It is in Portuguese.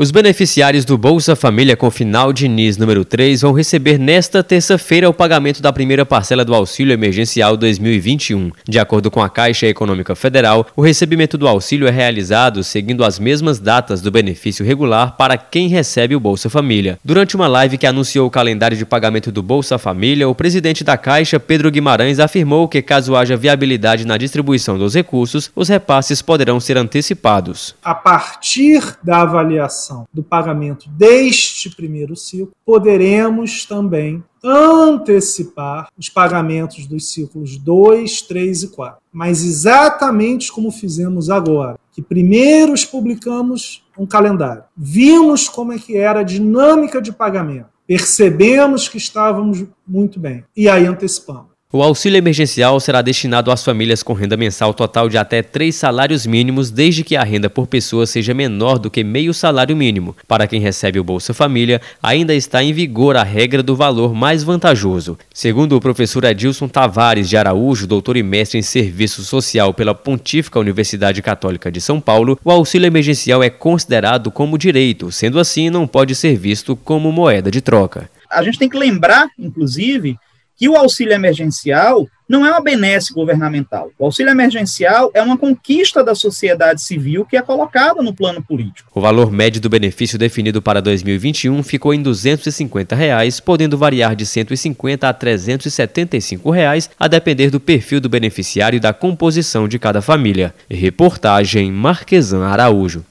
Os beneficiários do Bolsa Família com final de NIS número 3 vão receber nesta terça-feira o pagamento da primeira parcela do Auxílio Emergencial 2021. De acordo com a Caixa Econômica Federal, o recebimento do auxílio é realizado seguindo as mesmas datas do benefício regular para quem recebe o Bolsa Família. Durante uma live que anunciou o calendário de pagamento do Bolsa Família, o presidente da Caixa, Pedro Guimarães, afirmou que caso haja viabilidade na distribuição dos recursos, os repasses poderão ser antecipados. A partir da avaliação do pagamento deste primeiro ciclo, poderemos também antecipar os pagamentos dos ciclos 2, 3 e 4. Mas exatamente como fizemos agora, que primeiro publicamos um calendário, vimos como é que era a dinâmica de pagamento, percebemos que estávamos muito bem e aí antecipamos. O auxílio emergencial será destinado às famílias com renda mensal total de até três salários mínimos, desde que a renda por pessoa seja menor do que meio salário mínimo. Para quem recebe o Bolsa Família, ainda está em vigor a regra do valor mais vantajoso. Segundo o professor Edilson Tavares de Araújo, doutor e mestre em Serviço Social pela Pontífica Universidade Católica de São Paulo, o auxílio emergencial é considerado como direito, sendo assim, não pode ser visto como moeda de troca. A gente tem que lembrar, inclusive, que o auxílio emergencial não é uma benesse governamental. O auxílio emergencial é uma conquista da sociedade civil que é colocada no plano político. O valor médio do benefício definido para 2021 ficou em 250 reais, podendo variar de R$ 150 a 375 reais, a depender do perfil do beneficiário e da composição de cada família. Reportagem Marquesan Araújo.